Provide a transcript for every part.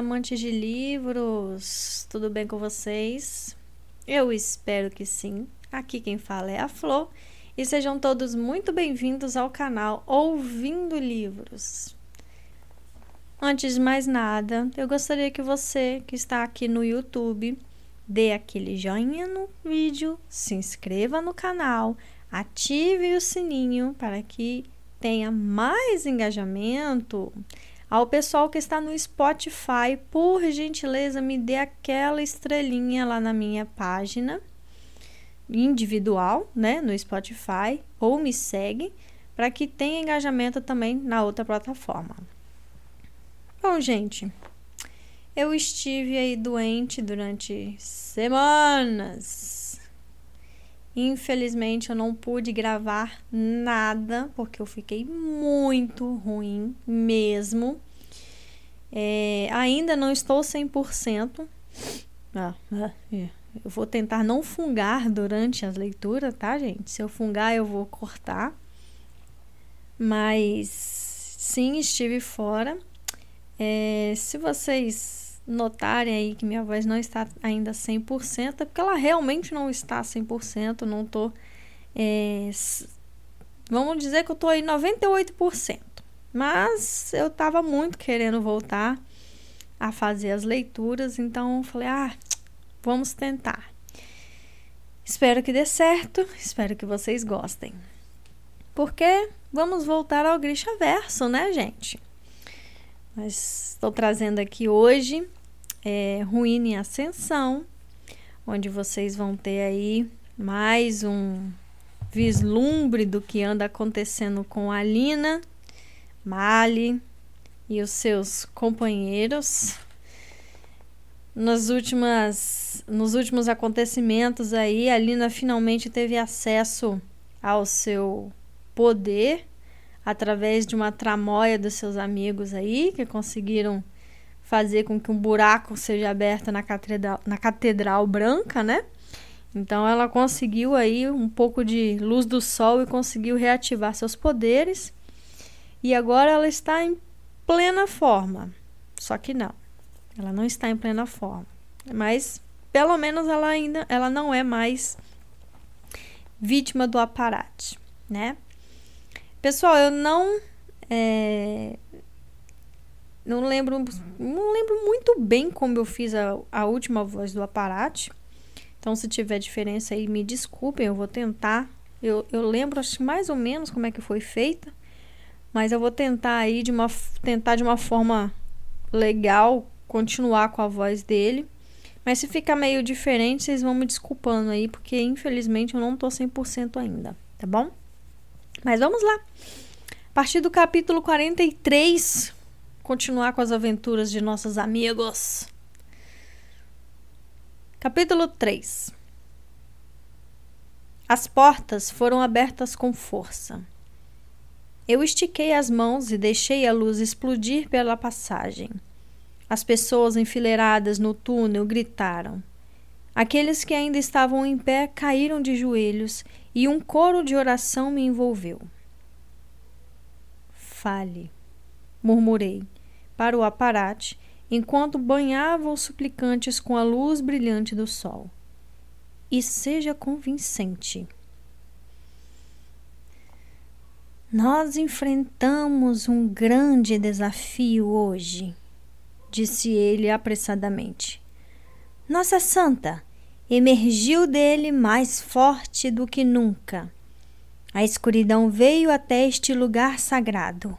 amantes de livros, tudo bem com vocês? Eu espero que sim. Aqui quem fala é a Flor e sejam todos muito bem-vindos ao canal Ouvindo Livros. Antes de mais nada, eu gostaria que você que está aqui no YouTube dê aquele joinha no vídeo, se inscreva no canal, ative o sininho para que tenha mais engajamento. Ao pessoal que está no Spotify, por gentileza, me dê aquela estrelinha lá na minha página individual, né, no Spotify, ou me segue para que tenha engajamento também na outra plataforma. Bom, gente, eu estive aí doente durante semanas. Infelizmente eu não pude gravar nada porque eu fiquei muito ruim mesmo. É, ainda não estou 100%. Ah, ah, é. Eu vou tentar não fungar durante as leituras, tá, gente? Se eu fungar, eu vou cortar. Mas sim, estive fora. É, se vocês notarem aí que minha voz não está ainda 100%, é porque ela realmente não está 100%. Não tô. É, vamos dizer que eu tô aí 98%. Mas eu tava muito querendo voltar a fazer as leituras, então falei: ah Vamos tentar. Espero que dê certo, espero que vocês gostem. Porque vamos voltar ao Grisha Verso, né, gente? Mas estou trazendo aqui hoje é, Ruína em Ascensão, onde vocês vão ter aí mais um vislumbre do que anda acontecendo com a Lina, Mali e os seus companheiros. Nas últimas, nos últimos acontecimentos aí, a Lina finalmente teve acesso ao seu poder através de uma tramóia dos seus amigos aí, que conseguiram fazer com que um buraco seja aberto na catedral, na catedral branca, né? Então ela conseguiu aí um pouco de luz do sol e conseguiu reativar seus poderes. E agora ela está em plena forma. Só que não. Ela não está em plena forma. Mas pelo menos ela ainda ela não é mais vítima do aparate, né? Pessoal, eu não é, não lembro não lembro muito bem como eu fiz a, a última voz do aparate. Então, se tiver diferença aí, me desculpem, eu vou tentar. Eu, eu lembro acho mais ou menos como é que foi feita, mas eu vou tentar aí de uma tentar de uma forma legal continuar com a voz dele. Mas se ficar meio diferente, vocês vão me desculpando aí, porque infelizmente eu não tô 100% ainda, tá bom? Mas vamos lá. A partir do capítulo 43, continuar com as aventuras de nossos amigos. Capítulo 3 As portas foram abertas com força. Eu estiquei as mãos e deixei a luz explodir pela passagem. As pessoas enfileiradas no túnel gritaram. Aqueles que ainda estavam em pé caíram de joelhos e um coro de oração me envolveu. Fale, murmurei para o aparate enquanto banhava os suplicantes com a luz brilhante do sol. E seja convincente. Nós enfrentamos um grande desafio hoje disse ele apressadamente. Nossa Santa emergiu dele mais forte do que nunca. A escuridão veio até este lugar sagrado.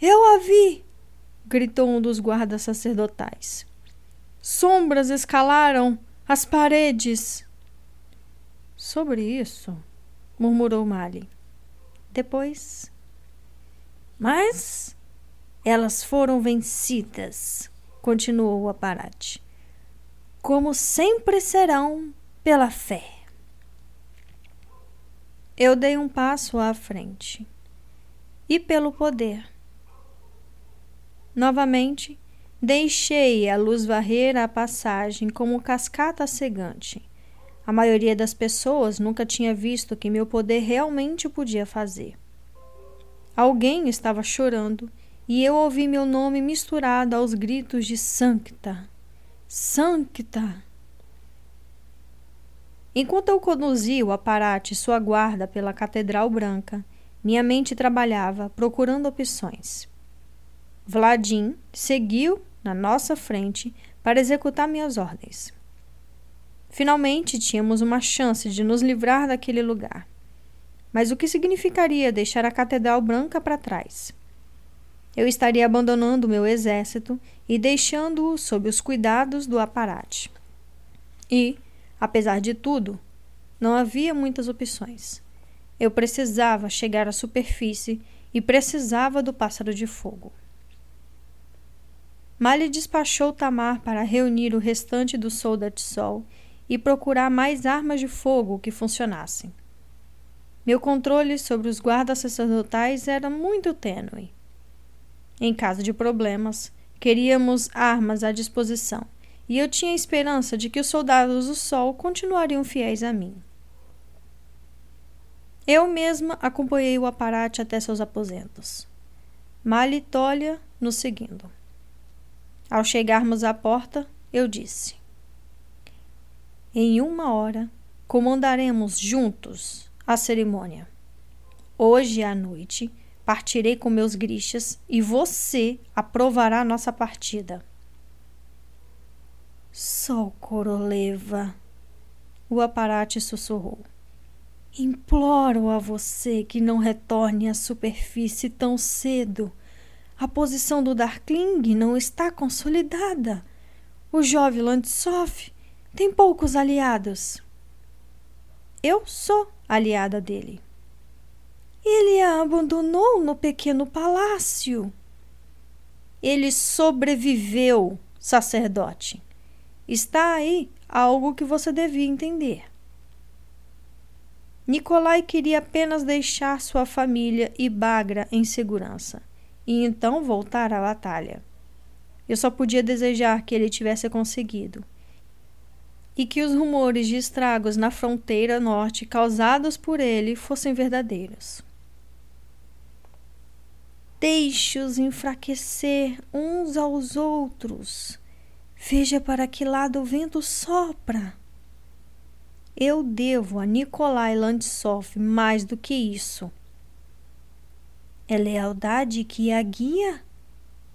Eu a vi! gritou um dos guardas sacerdotais. Sombras escalaram as paredes. Sobre isso, murmurou Mali. Depois. Mas elas foram vencidas, continuou o aparate, como sempre serão pela fé. Eu dei um passo à frente e pelo poder. Novamente, deixei a luz varrer a passagem como cascata cegante. A maioria das pessoas nunca tinha visto o que meu poder realmente podia fazer. Alguém estava chorando e eu ouvi meu nome misturado aos gritos de Sancta, Sancta. Enquanto eu conduzia o aparate e sua guarda pela Catedral Branca, minha mente trabalhava, procurando opções. Vladim seguiu na nossa frente para executar minhas ordens. Finalmente tínhamos uma chance de nos livrar daquele lugar. Mas o que significaria deixar a Catedral Branca para trás? Eu estaria abandonando meu exército e deixando-o sob os cuidados do aparate. E, apesar de tudo, não havia muitas opções. Eu precisava chegar à superfície e precisava do pássaro de fogo. Mali despachou Tamar para reunir o restante do Soldat Sol e procurar mais armas de fogo que funcionassem. Meu controle sobre os guardas sacerdotais era muito tênue. Em caso de problemas, queríamos armas à disposição, e eu tinha esperança de que os soldados do Sol continuariam fiéis a mim. Eu mesma acompanhei o aparate até seus aposentos. Mali Tolia nos seguindo. Ao chegarmos à porta, eu disse: Em uma hora comandaremos juntos a cerimônia. Hoje à noite partirei com meus grixas e você aprovará nossa partida. Sol Coroleva, o aparate sussurrou. Imploro a você que não retorne à superfície tão cedo. A posição do Darkling não está consolidada. O jovem Landsov tem poucos aliados. Eu sou aliada dele. Ele a abandonou no pequeno palácio. Ele sobreviveu, sacerdote. Está aí algo que você devia entender. Nicolai queria apenas deixar sua família e Bagra em segurança e então voltar à batalha. Eu só podia desejar que ele tivesse conseguido. E que os rumores de estragos na fronteira norte causados por ele fossem verdadeiros. Deixe-os enfraquecer uns aos outros. Veja para que lado o vento sopra. Eu devo a Nikolai Landsov mais do que isso. É lealdade que a guia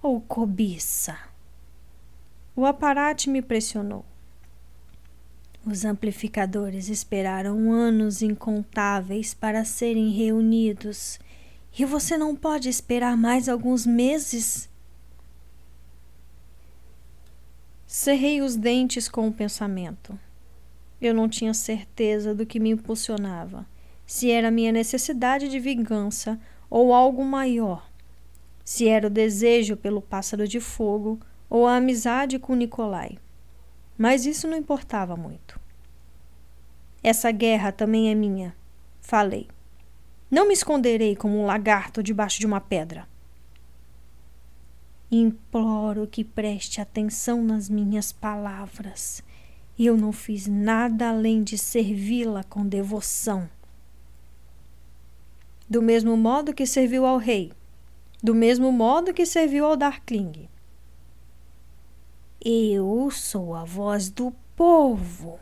ou cobiça? O aparate me pressionou. Os amplificadores esperaram anos incontáveis para serem reunidos e você não pode esperar mais alguns meses? Cerrei os dentes com o pensamento. Eu não tinha certeza do que me impulsionava, se era minha necessidade de vingança ou algo maior, se era o desejo pelo pássaro de fogo ou a amizade com Nicolai. Mas isso não importava muito. Essa guerra também é minha, falei. Não me esconderei como um lagarto debaixo de uma pedra. Imploro que preste atenção nas minhas palavras. Eu não fiz nada além de servi-la com devoção do mesmo modo que serviu ao rei, do mesmo modo que serviu ao Darkling. Eu sou a voz do povo.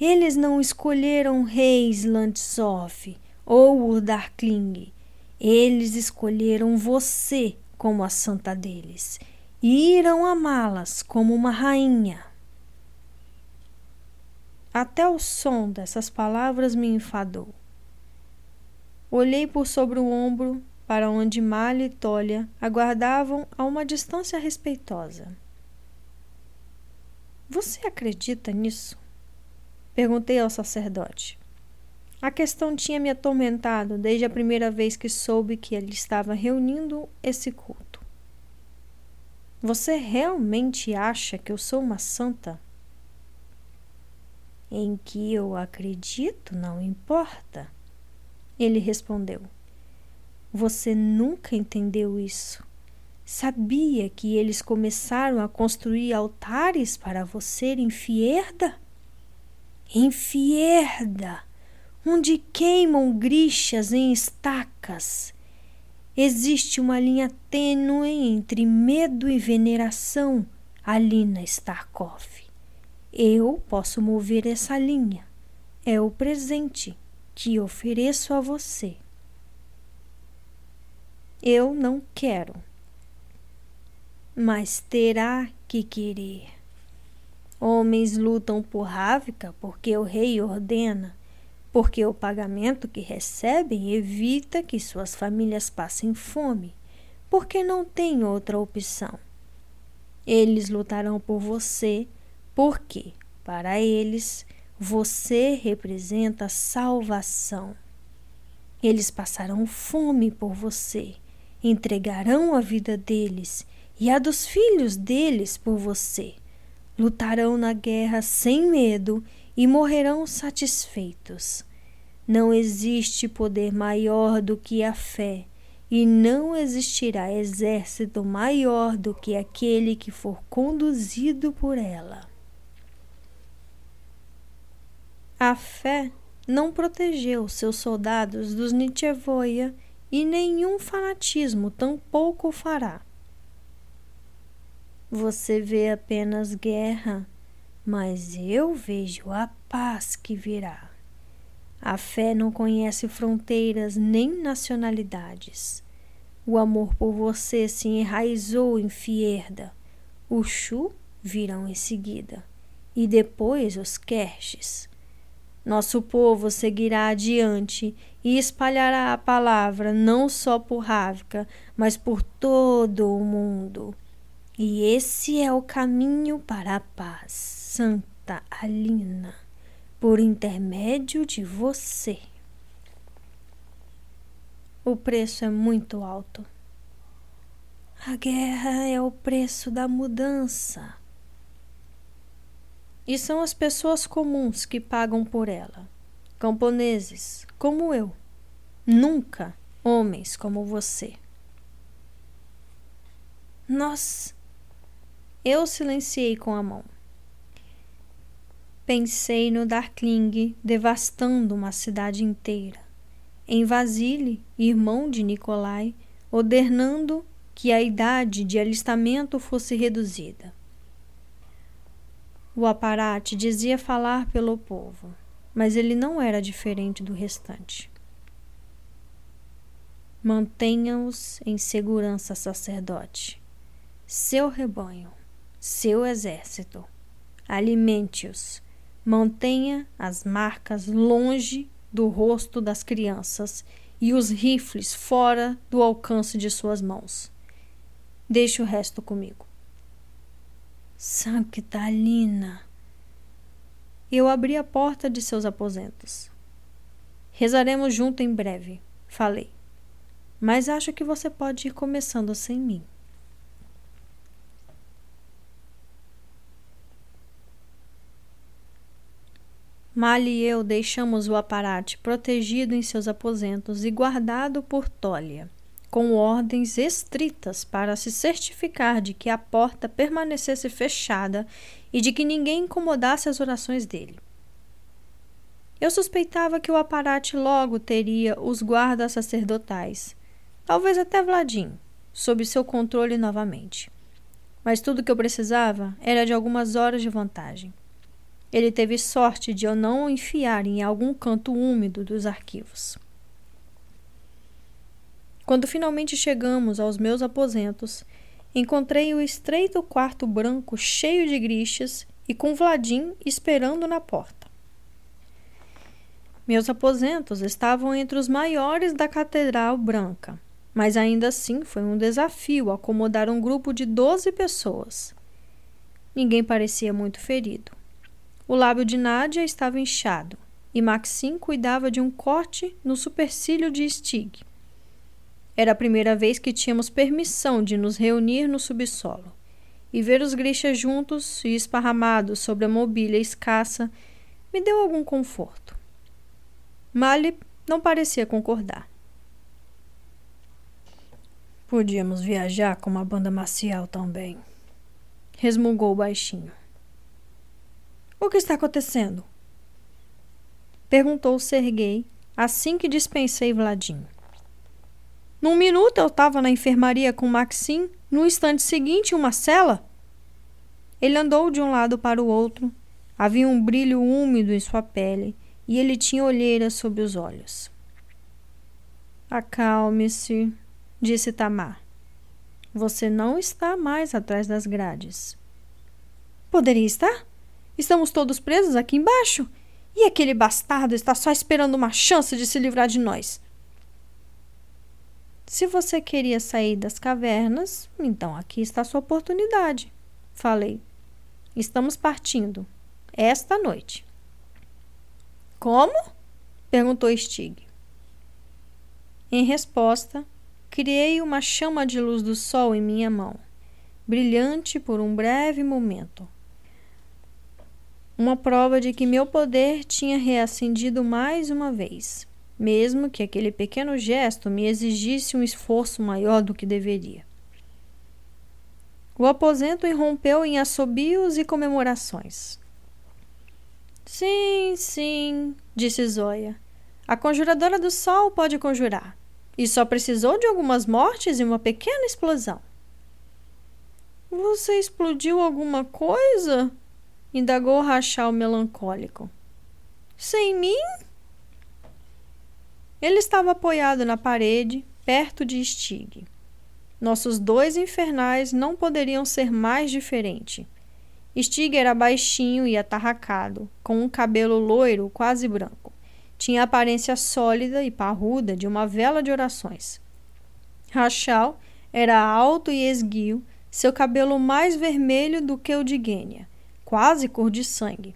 Eles não escolheram reis Landsov ou o Darkling. Eles escolheram você como a santa deles e irão amá-las como uma rainha. Até o som dessas palavras me enfadou. Olhei por sobre o ombro para onde Malha e Tolia aguardavam a uma distância respeitosa. Você acredita nisso? Perguntei ao sacerdote. A questão tinha me atormentado desde a primeira vez que soube que ele estava reunindo esse culto. Você realmente acha que eu sou uma santa? Em que eu acredito não importa. Ele respondeu: Você nunca entendeu isso. Sabia que eles começaram a construir altares para você em Fierda? Em Fierda, onde queimam grixas em estacas. Existe uma linha tênue entre medo e veneração, Alina Starkov. Eu posso mover essa linha. É o presente que ofereço a você. Eu não quero, mas terá que querer. Homens lutam por Rávica porque o rei ordena, porque o pagamento que recebem evita que suas famílias passem fome, porque não tem outra opção. Eles lutarão por você porque, para eles, você representa salvação. Eles passarão fome por você, entregarão a vida deles e a dos filhos deles por você lutarão na guerra sem medo e morrerão satisfeitos. Não existe poder maior do que a fé, e não existirá exército maior do que aquele que for conduzido por ela. A fé não protegeu seus soldados dos Nietzschevoia e nenhum fanatismo tampouco o fará. Você vê apenas guerra, mas eu vejo a paz que virá. A fé não conhece fronteiras nem nacionalidades. O amor por você se enraizou em Fierda. Os Chu virão em seguida, e depois os Kerches. Nosso povo seguirá adiante e espalhará a palavra não só por Rávica, mas por todo o mundo. E esse é o caminho para a paz, Santa Alina, por intermédio de você. O preço é muito alto. A guerra é o preço da mudança. E são as pessoas comuns que pagam por ela. Camponeses, como eu. Nunca homens como você. Nós eu silenciei com a mão. Pensei no Darkling devastando uma cidade inteira. Em Vasile, irmão de Nikolai, ordenando que a idade de alistamento fosse reduzida. O aparate dizia falar pelo povo, mas ele não era diferente do restante. Mantenha-os em segurança, sacerdote. Seu rebanho seu exército. Alimente-os. Mantenha as marcas longe do rosto das crianças e os rifles fora do alcance de suas mãos. Deixe o resto comigo. Sanctalina. Eu abri a porta de seus aposentos. Rezaremos junto em breve, falei. Mas acho que você pode ir começando sem mim. Mali e eu deixamos o aparate protegido em seus aposentos e guardado por Tolia, com ordens estritas para se certificar de que a porta permanecesse fechada e de que ninguém incomodasse as orações dele. Eu suspeitava que o aparate logo teria os guardas sacerdotais, talvez até Vladim, sob seu controle novamente. Mas tudo o que eu precisava era de algumas horas de vantagem. Ele teve sorte de eu não enfiar em algum canto úmido dos arquivos. Quando finalmente chegamos aos meus aposentos, encontrei o estreito quarto branco cheio de griches e com Vladim esperando na porta. Meus aposentos estavam entre os maiores da Catedral Branca, mas ainda assim foi um desafio acomodar um grupo de doze pessoas. Ninguém parecia muito ferido. O lábio de Nádia estava inchado e Maxim cuidava de um corte no supercílio de Stig. Era a primeira vez que tínhamos permissão de nos reunir no subsolo e ver os grixas juntos e esparramados sobre a mobília escassa me deu algum conforto. Mali não parecia concordar. Podíamos viajar com uma banda marcial também, resmungou baixinho. O que está acontecendo? Perguntou Serguei assim que dispensei Vladimir. Num minuto eu estava na enfermaria com Maxim, no instante seguinte, uma cela. Ele andou de um lado para o outro. Havia um brilho úmido em sua pele e ele tinha olheiras sob os olhos. Acalme-se, disse Tamar. Você não está mais atrás das grades. Poderia estar? Estamos todos presos aqui embaixo. E aquele bastardo está só esperando uma chance de se livrar de nós. Se você queria sair das cavernas, então aqui está sua oportunidade. Falei. Estamos partindo. Esta noite. Como? perguntou Stig. Em resposta, criei uma chama de luz do sol em minha mão, brilhante por um breve momento. Uma prova de que meu poder tinha reacendido mais uma vez, mesmo que aquele pequeno gesto me exigisse um esforço maior do que deveria. O aposento irrompeu em assobios e comemorações. Sim, sim, disse Zóia. A conjuradora do sol pode conjurar. E só precisou de algumas mortes e uma pequena explosão. Você explodiu alguma coisa? indagou Rachel melancólico. Sem mim? Ele estava apoiado na parede, perto de Stig. Nossos dois infernais não poderiam ser mais diferentes. Stig era baixinho e atarracado, com um cabelo loiro quase branco. Tinha a aparência sólida e parruda de uma vela de orações. Rachel era alto e esguio, seu cabelo mais vermelho do que o de Gênia, quase cor de sangue.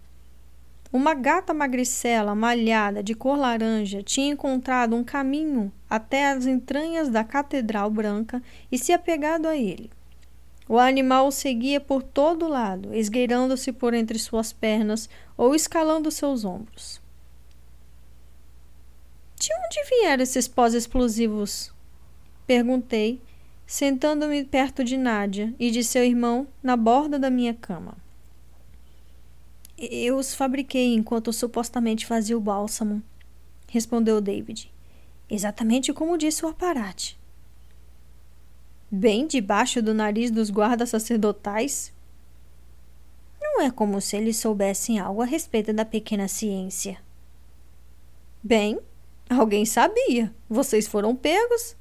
Uma gata magricela, malhada, de cor laranja, tinha encontrado um caminho até as entranhas da Catedral Branca e se apegado a ele. O animal o seguia por todo lado, esgueirando-se por entre suas pernas ou escalando seus ombros. De onde vieram esses pós explosivos? Perguntei, sentando-me perto de Nádia e de seu irmão na borda da minha cama. Eu os fabriquei enquanto supostamente fazia o bálsamo, respondeu David. Exatamente como disse o aparate bem debaixo do nariz dos guardas sacerdotais? Não é como se eles soubessem algo a respeito da pequena ciência. Bem, alguém sabia. Vocês foram pegos?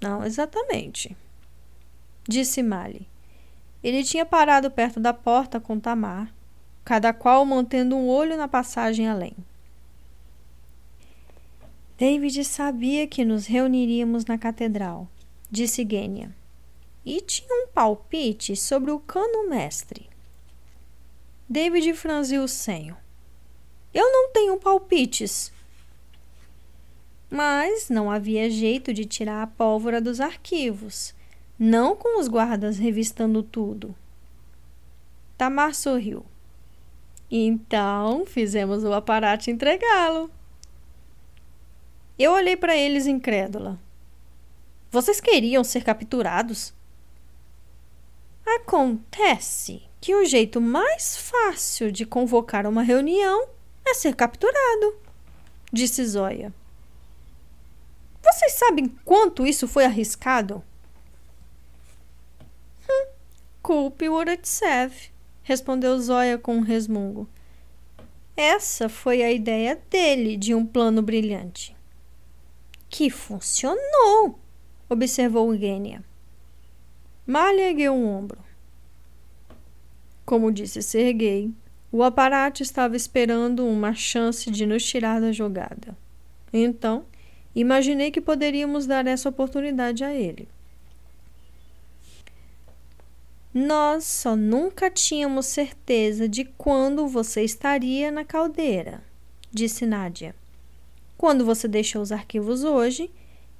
Não exatamente, disse Mali. Ele tinha parado perto da porta com Tamar, cada qual mantendo um olho na passagem além. David sabia que nos reuniríamos na catedral disse Gênia. E tinha um palpite sobre o cano mestre. David franziu o senho. Eu não tenho palpites. Mas não havia jeito de tirar a pólvora dos arquivos, não com os guardas revistando tudo. Tamar sorriu. Então fizemos o aparato entregá-lo. Eu olhei para eles incrédula. Vocês queriam ser capturados? Acontece que o jeito mais fácil de convocar uma reunião é ser capturado, disse Zóia. Vocês sabem quanto isso foi arriscado? Hum, culpe o Oretsev, respondeu Zóia com um resmungo. Essa foi a ideia dele de um plano brilhante. Que funcionou, observou Gênia. Malha ergueu um ombro. Como disse Serguei, o aparato estava esperando uma chance de nos tirar da jogada. Então, imaginei que poderíamos dar essa oportunidade a ele. Nós só nunca tínhamos certeza de quando você estaria na caldeira, disse Nádia. Quando você deixou os arquivos hoje,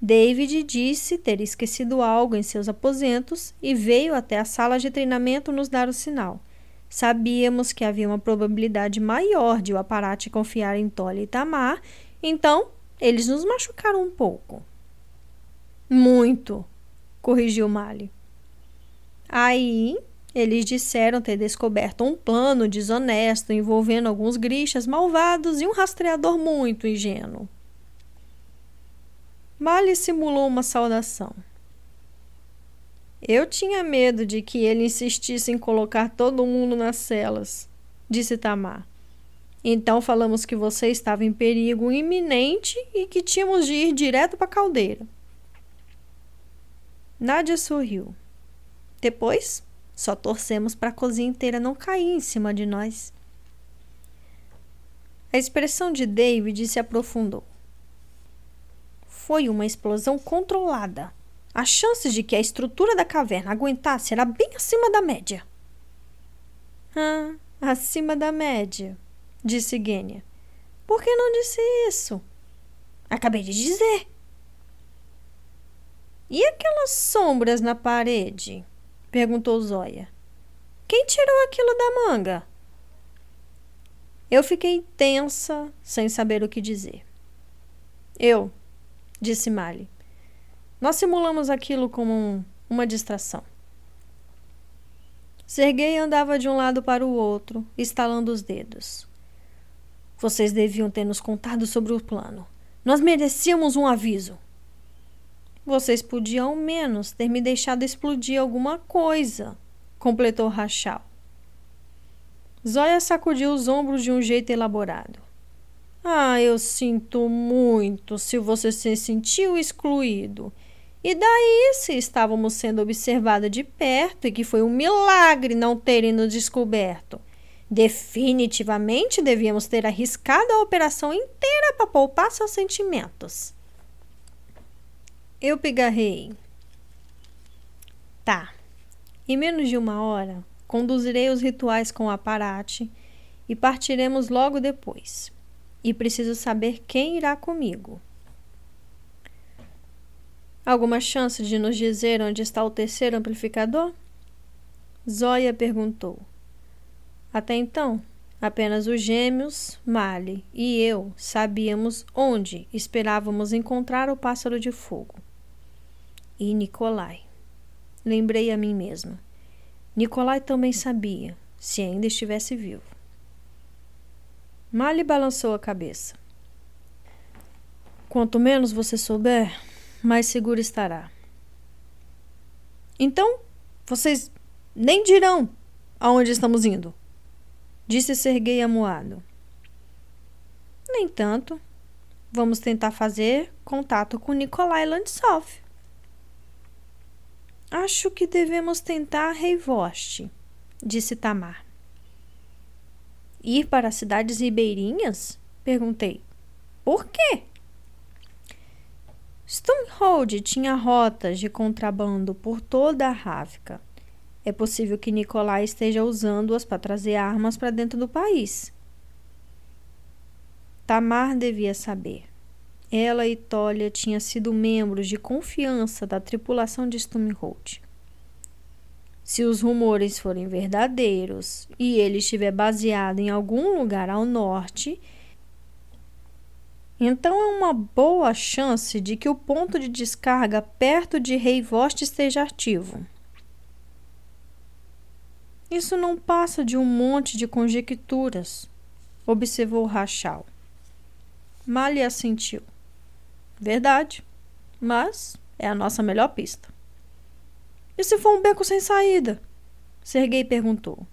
David disse ter esquecido algo em seus aposentos e veio até a sala de treinamento nos dar o sinal. Sabíamos que havia uma probabilidade maior de o aparato confiar em Tolly e Tamar, então eles nos machucaram um pouco. Muito, corrigiu Mali. Aí eles disseram ter descoberto um plano desonesto envolvendo alguns grichas malvados e um rastreador muito ingênuo. Mali simulou uma saudação. Eu tinha medo de que ele insistisse em colocar todo mundo nas celas, disse Tamar. Então falamos que você estava em perigo iminente e que tínhamos de ir direto para a caldeira. Nádia sorriu. Depois, só torcemos para a cozinha inteira não cair em cima de nós. A expressão de David se aprofundou. Foi uma explosão controlada. A chance de que a estrutura da caverna aguentasse era bem acima da média. Ah, acima da média, disse Gênia. Por que não disse isso? Acabei de dizer. E aquelas sombras na parede? Perguntou Zóia. Quem tirou aquilo da manga? Eu fiquei tensa, sem saber o que dizer. Eu, disse Mali. Nós simulamos aquilo como um, uma distração. Serguei andava de um lado para o outro, estalando os dedos. Vocês deviam ter nos contado sobre o plano. Nós merecíamos um aviso. Vocês podiam ao menos ter me deixado explodir alguma coisa, completou Rachel. Zóia sacudiu os ombros de um jeito elaborado. Ah, eu sinto muito se você se sentiu excluído. E daí se estávamos sendo observadas de perto e que foi um milagre não terem nos descoberto. Definitivamente devíamos ter arriscado a operação inteira para poupar seus sentimentos. Eu pigarrei. Tá. Em menos de uma hora, Conduzirei os rituais com o aparate e partiremos logo depois. E preciso saber quem irá comigo. Alguma chance de nos dizer onde está o terceiro amplificador? Zóia perguntou. Até então, apenas os gêmeos, Mali e eu sabíamos onde esperávamos encontrar o pássaro de fogo. E Nicolai. Lembrei a mim mesma. Nicolai também sabia, se ainda estivesse vivo. Mali balançou a cabeça. Quanto menos você souber, mais seguro estará. Então, vocês nem dirão aonde estamos indo, disse Serguei amuado. Nem tanto. Vamos tentar fazer contato com Nikolai Landsov. Acho que devemos tentar Reivoste, disse Tamar. Ir para as cidades ribeirinhas? Perguntei. Por quê? Stumhold tinha rotas de contrabando por toda a Ráfica. É possível que Nicolai esteja usando-as para trazer armas para dentro do país. Tamar devia saber. Ela e Tolia tinham sido membros de confiança da tripulação de Stumholt. Se os rumores forem verdadeiros e ele estiver baseado em algum lugar ao norte, então é uma boa chance de que o ponto de descarga perto de Reivost esteja ativo. Isso não passa de um monte de conjecturas, observou Rachel. Mali assentiu. Verdade. Mas é a nossa melhor pista. E se for um beco sem saída? Serguei perguntou.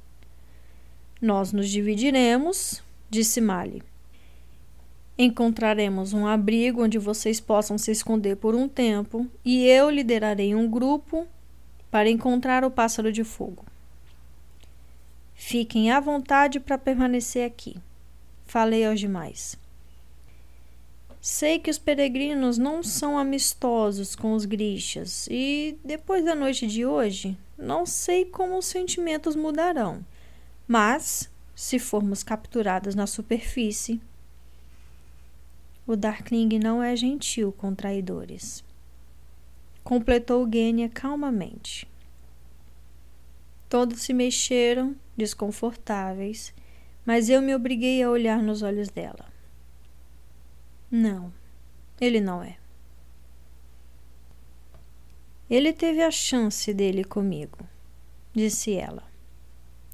Nós nos dividiremos, disse Mali. Encontraremos um abrigo onde vocês possam se esconder por um tempo e eu liderarei um grupo para encontrar o pássaro de fogo. Fiquem à vontade para permanecer aqui. Falei aos demais. Sei que os peregrinos não são amistosos com os grixas e, depois da noite de hoje, não sei como os sentimentos mudarão. Mas, se formos capturados na superfície, o Darkling não é gentil com traidores. Completou Gênia calmamente. Todos se mexeram, desconfortáveis, mas eu me obriguei a olhar nos olhos dela. Não, ele não é. Ele teve a chance dele comigo, disse ela.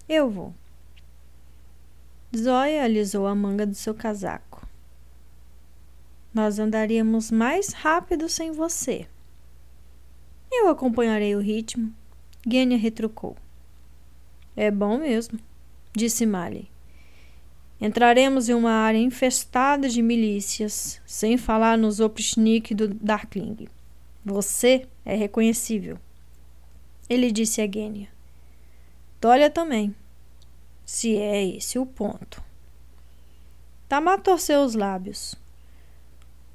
Eu vou. Zóia alisou a manga do seu casaco. Nós andaríamos mais rápido sem você. Eu acompanharei o ritmo. Gênia retrucou. É bom mesmo, disse Mali. Entraremos em uma área infestada de milícias, sem falar nos oprichnik do Darkling. Você é reconhecível. Ele disse a Gênia. Tolha também, se é esse o ponto. Tamar torceu os lábios.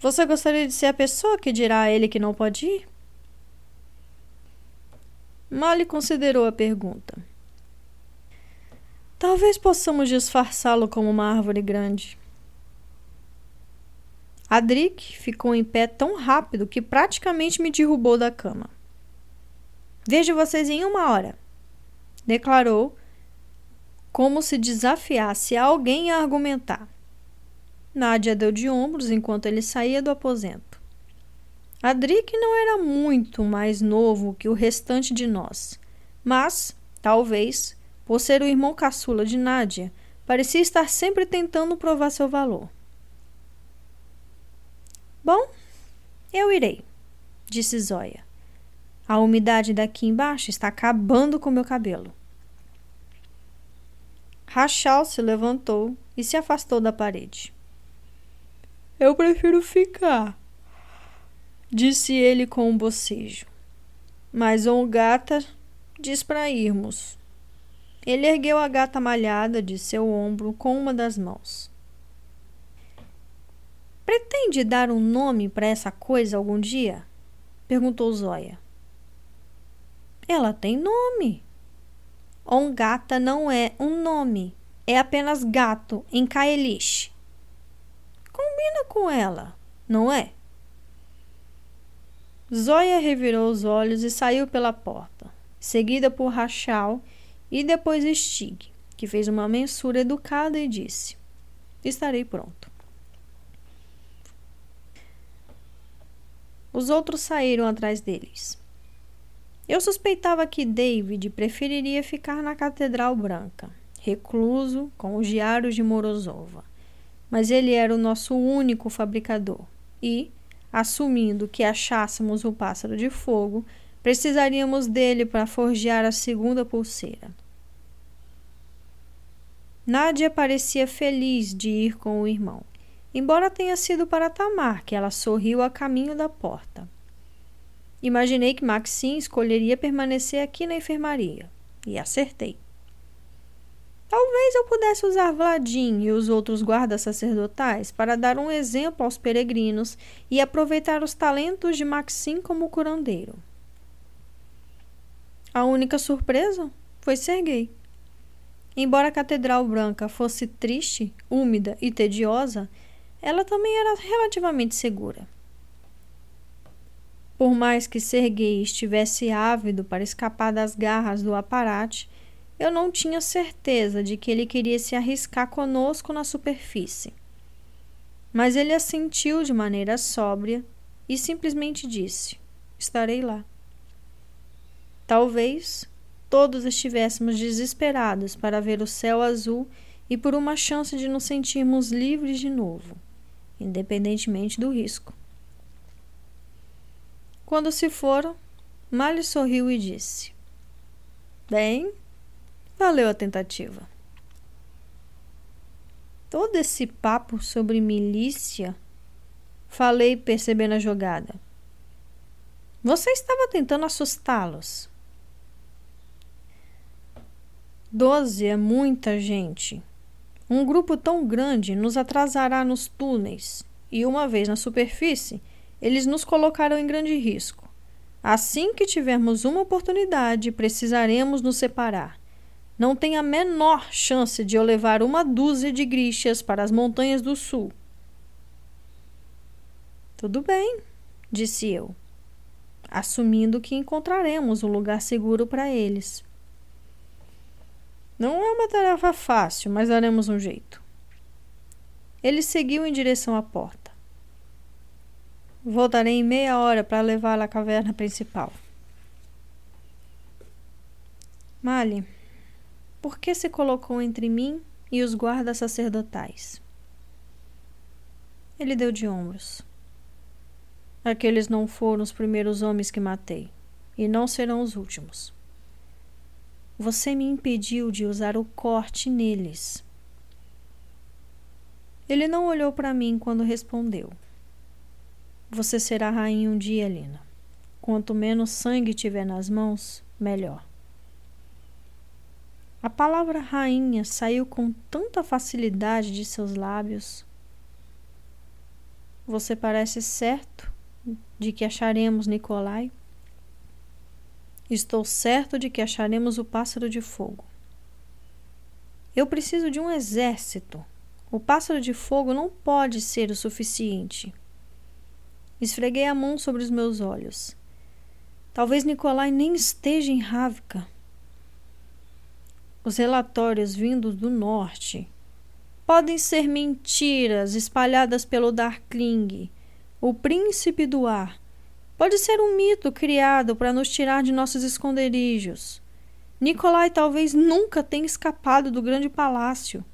Você gostaria de ser a pessoa que dirá a ele que não pode ir? Mali considerou a pergunta. Talvez possamos disfarçá-lo como uma árvore grande. Adric ficou em pé tão rápido que praticamente me derrubou da cama. Vejo vocês em uma hora, declarou, como se desafiasse alguém a argumentar. Nádia deu de ombros enquanto ele saía do aposento. Adric não era muito mais novo que o restante de nós, mas, talvez, por ser o irmão caçula de Nádia, parecia estar sempre tentando provar seu valor. Bom, eu irei, disse Zóia. A umidade daqui embaixo está acabando com meu cabelo. Rachel se levantou e se afastou da parede. Eu prefiro ficar, disse ele com um bocejo. Mas o gata diz para irmos. Ele ergueu a gata malhada de seu ombro com uma das mãos. Pretende dar um nome para essa coisa algum dia? perguntou Zóia. Ela tem nome. Ongata não é um nome, é apenas gato em Kaelish. Combina com ela, não é? Zóia revirou os olhos e saiu pela porta, seguida por Rachel e depois Stig, que fez uma mensura educada e disse: Estarei pronto. Os outros saíram atrás deles. Eu suspeitava que David preferiria ficar na Catedral Branca, recluso com os diários de Morozova. Mas ele era o nosso único fabricador e, assumindo que achássemos o pássaro de fogo, Precisaríamos dele para forjar a segunda pulseira. Nádia parecia feliz de ir com o irmão, embora tenha sido para Tamar que ela sorriu a caminho da porta. Imaginei que Maxim escolheria permanecer aqui na enfermaria, e acertei. Talvez eu pudesse usar Vladim e os outros guardas sacerdotais para dar um exemplo aos peregrinos e aproveitar os talentos de Maxim como curandeiro. A única surpresa foi ser gay. Embora a Catedral Branca fosse triste, úmida e tediosa, ela também era relativamente segura. Por mais que ser gay estivesse ávido para escapar das garras do aparate, eu não tinha certeza de que ele queria se arriscar conosco na superfície. Mas ele assentiu de maneira sóbria e simplesmente disse: Estarei lá. Talvez todos estivéssemos desesperados para ver o céu azul e por uma chance de nos sentirmos livres de novo, independentemente do risco. Quando se foram, Mali sorriu e disse: Bem, valeu a tentativa. Todo esse papo sobre milícia, falei percebendo a jogada. Você estava tentando assustá-los. Doze é muita gente. Um grupo tão grande nos atrasará nos túneis e, uma vez na superfície, eles nos colocarão em grande risco. Assim que tivermos uma oportunidade, precisaremos nos separar. Não tem a menor chance de eu levar uma dúzia de grichas para as montanhas do sul. Tudo bem, disse eu, assumindo que encontraremos um lugar seguro para eles. Não é uma tarefa fácil, mas daremos um jeito. Ele seguiu em direção à porta. Voltarei em meia hora para levá-la à caverna principal. Mali, por que se colocou entre mim e os guardas sacerdotais? Ele deu de ombros. Aqueles não foram os primeiros homens que matei, e não serão os últimos. Você me impediu de usar o corte neles. Ele não olhou para mim quando respondeu. Você será rainha um dia, Lina. Quanto menos sangue tiver nas mãos, melhor. A palavra rainha saiu com tanta facilidade de seus lábios. Você parece certo de que acharemos Nicolai? Estou certo de que acharemos o pássaro de fogo. Eu preciso de um exército. O pássaro de fogo não pode ser o suficiente. Esfreguei a mão sobre os meus olhos. Talvez Nicolai nem esteja em Ravka. Os relatórios vindos do norte podem ser mentiras espalhadas pelo Darkling, o príncipe do ar. Pode ser um mito criado para nos tirar de nossos esconderijos. Nicolai talvez nunca tenha escapado do grande palácio.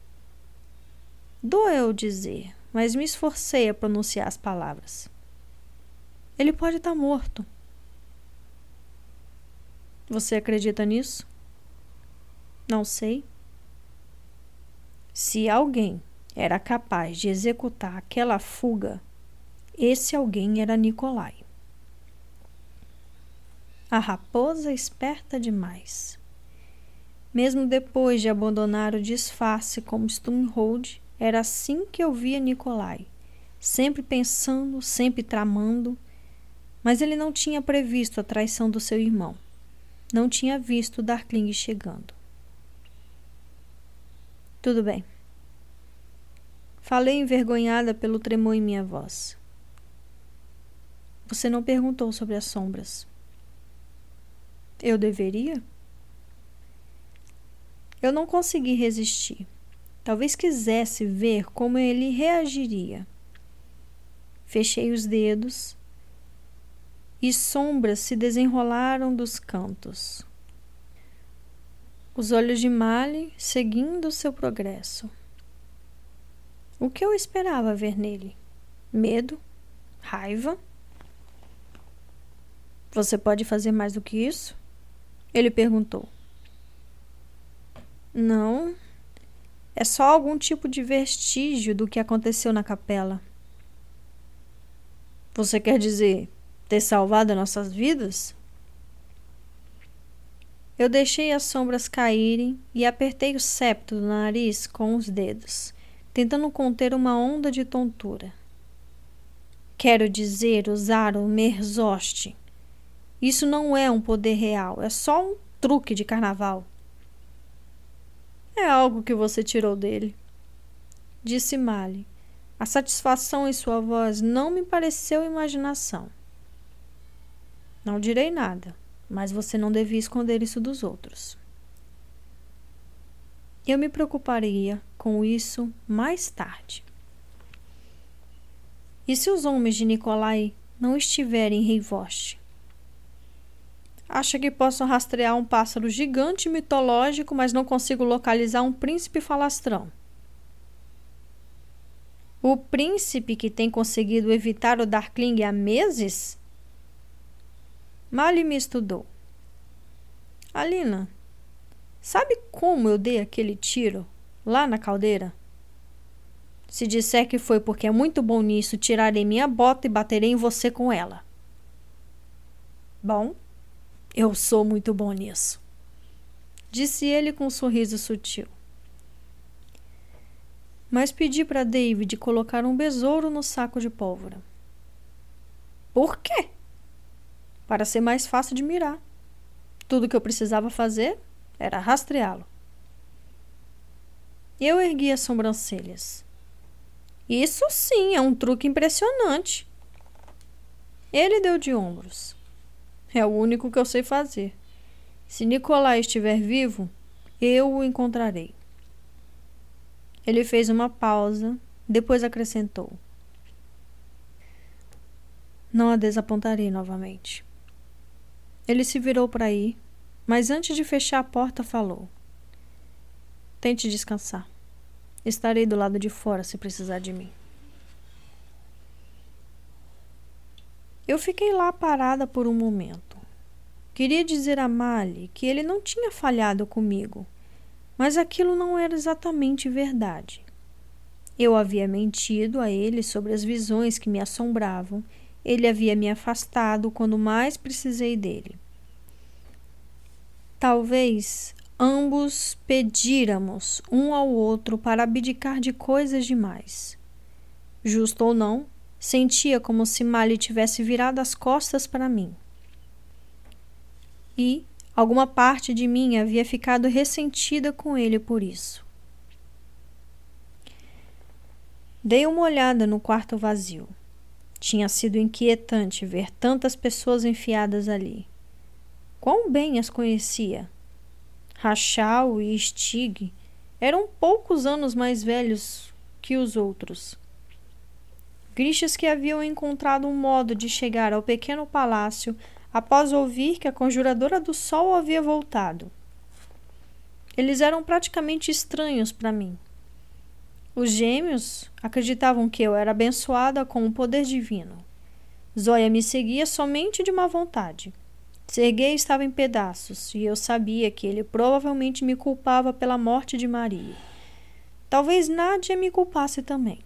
Doeu dizer, mas me esforcei a pronunciar as palavras. Ele pode estar morto. Você acredita nisso? Não sei. Se alguém era capaz de executar aquela fuga, esse alguém era Nicolai. A raposa esperta demais. Mesmo depois de abandonar o disfarce como Stumhold, era assim que eu via Nicolai, sempre pensando, sempre tramando, mas ele não tinha previsto a traição do seu irmão. Não tinha visto Darkling chegando. Tudo bem. Falei envergonhada pelo tremor em minha voz. Você não perguntou sobre as sombras. Eu deveria? Eu não consegui resistir. Talvez quisesse ver como ele reagiria. Fechei os dedos e sombras se desenrolaram dos cantos. Os olhos de Mali seguindo seu progresso. O que eu esperava ver nele? Medo? Raiva? Você pode fazer mais do que isso? Ele perguntou. Não. É só algum tipo de vestígio do que aconteceu na capela. Você quer dizer ter salvado nossas vidas? Eu deixei as sombras caírem e apertei o septo do nariz com os dedos, tentando conter uma onda de tontura. Quero dizer, usar o merzoste. Isso não é um poder real, é só um truque de carnaval. É algo que você tirou dele, disse Mali. A satisfação em sua voz não me pareceu imaginação. Não direi nada, mas você não devia esconder isso dos outros. Eu me preocuparia com isso mais tarde. E se os homens de Nicolai não estiverem em Reivoste? Acha que posso rastrear um pássaro gigante mitológico, mas não consigo localizar um príncipe falastrão? O príncipe que tem conseguido evitar o Darkling há meses Mali me estudou. Alina, sabe como eu dei aquele tiro lá na caldeira? Se disser que foi porque é muito bom nisso, tirarei minha bota e baterei em você com ela. Bom, eu sou muito bom nisso, disse ele com um sorriso sutil. Mas pedi para David colocar um besouro no saco de pólvora. Por quê? para ser mais fácil de mirar. Tudo que eu precisava fazer era rastreá-lo. Eu ergui as sobrancelhas. Isso sim é um truque impressionante. Ele deu de ombros. É o único que eu sei fazer. Se Nicolai estiver vivo, eu o encontrarei. Ele fez uma pausa, depois acrescentou: Não a desapontarei novamente. Ele se virou para ir, mas antes de fechar a porta, falou: Tente descansar. Estarei do lado de fora se precisar de mim. Eu fiquei lá parada por um momento. Queria dizer a Mali que ele não tinha falhado comigo, mas aquilo não era exatamente verdade. Eu havia mentido a ele sobre as visões que me assombravam. Ele havia me afastado quando mais precisei dele. Talvez ambos pedíramos um ao outro para abdicar de coisas demais. Justo ou não, sentia como se Mali tivesse virado as costas para mim. E alguma parte de mim havia ficado ressentida com ele por isso. Dei uma olhada no quarto vazio. Tinha sido inquietante ver tantas pessoas enfiadas ali. Quão bem as conhecia. Rachel e Stig eram poucos anos mais velhos que os outros. Grixas que haviam encontrado um modo de chegar ao pequeno palácio após ouvir que a conjuradora do sol havia voltado. Eles eram praticamente estranhos para mim. Os gêmeos acreditavam que eu era abençoada com o poder divino. Zóia me seguia somente de má vontade. Serguei estava em pedaços e eu sabia que ele provavelmente me culpava pela morte de Maria. Talvez Nádia me culpasse também.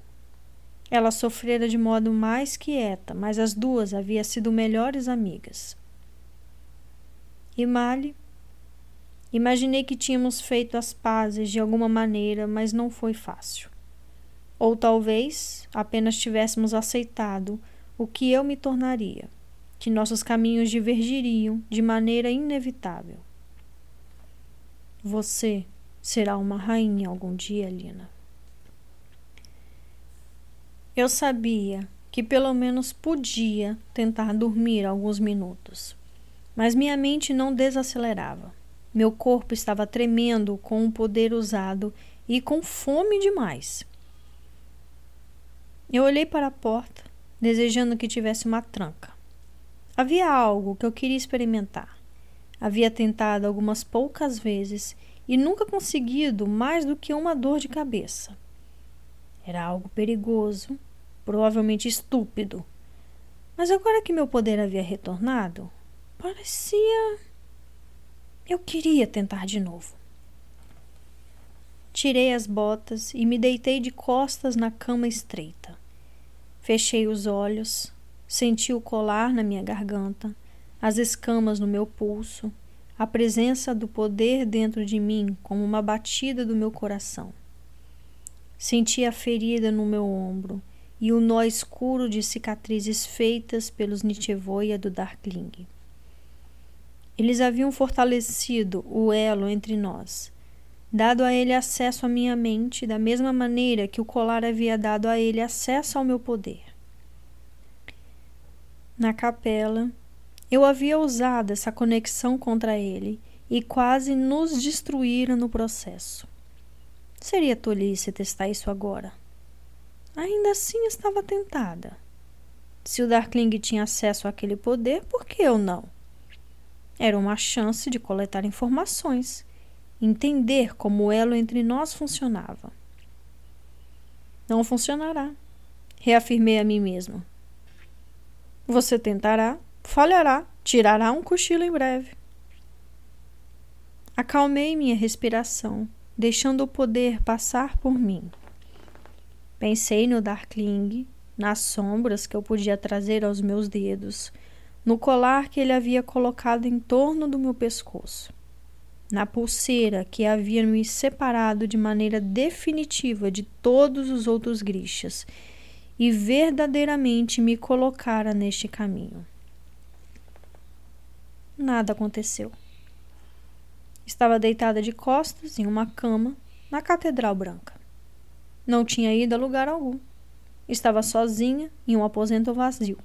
Ela sofrera de modo mais quieta, mas as duas haviam sido melhores amigas. E Mali? Imaginei que tínhamos feito as pazes de alguma maneira, mas não foi fácil. Ou talvez apenas tivéssemos aceitado o que eu me tornaria, que nossos caminhos divergiriam de maneira inevitável. Você será uma rainha algum dia, Lina. Eu sabia que pelo menos podia tentar dormir alguns minutos, mas minha mente não desacelerava. Meu corpo estava tremendo com o poder usado e com fome demais. Eu olhei para a porta, desejando que tivesse uma tranca. Havia algo que eu queria experimentar. Havia tentado algumas poucas vezes e nunca conseguido mais do que uma dor de cabeça. Era algo perigoso, provavelmente estúpido. Mas agora que meu poder havia retornado, parecia. Eu queria tentar de novo. Tirei as botas e me deitei de costas na cama estreita. Fechei os olhos, senti o colar na minha garganta, as escamas no meu pulso, a presença do poder dentro de mim como uma batida do meu coração. Senti a ferida no meu ombro e o nó escuro de cicatrizes feitas pelos Nietzschevoia do Darkling. Eles haviam fortalecido o elo entre nós, dado a ele acesso à minha mente da mesma maneira que o colar havia dado a ele acesso ao meu poder. Na capela, eu havia usado essa conexão contra ele e quase nos destruíra no processo. Seria tolice testar isso agora. Ainda assim estava tentada. Se o Darkling tinha acesso àquele poder, por que eu não? Era uma chance de coletar informações entender como o elo entre nós funcionava. Não funcionará, reafirmei a mim mesma. Você tentará, falhará, tirará um cochilo em breve. Acalmei minha respiração, deixando o poder passar por mim. Pensei no Darkling, nas sombras que eu podia trazer aos meus dedos, no colar que ele havia colocado em torno do meu pescoço na pulseira que havia me separado de maneira definitiva de todos os outros grixas e verdadeiramente me colocara neste caminho. Nada aconteceu. Estava deitada de costas em uma cama na Catedral Branca. Não tinha ido a lugar algum. Estava sozinha em um aposento vazio.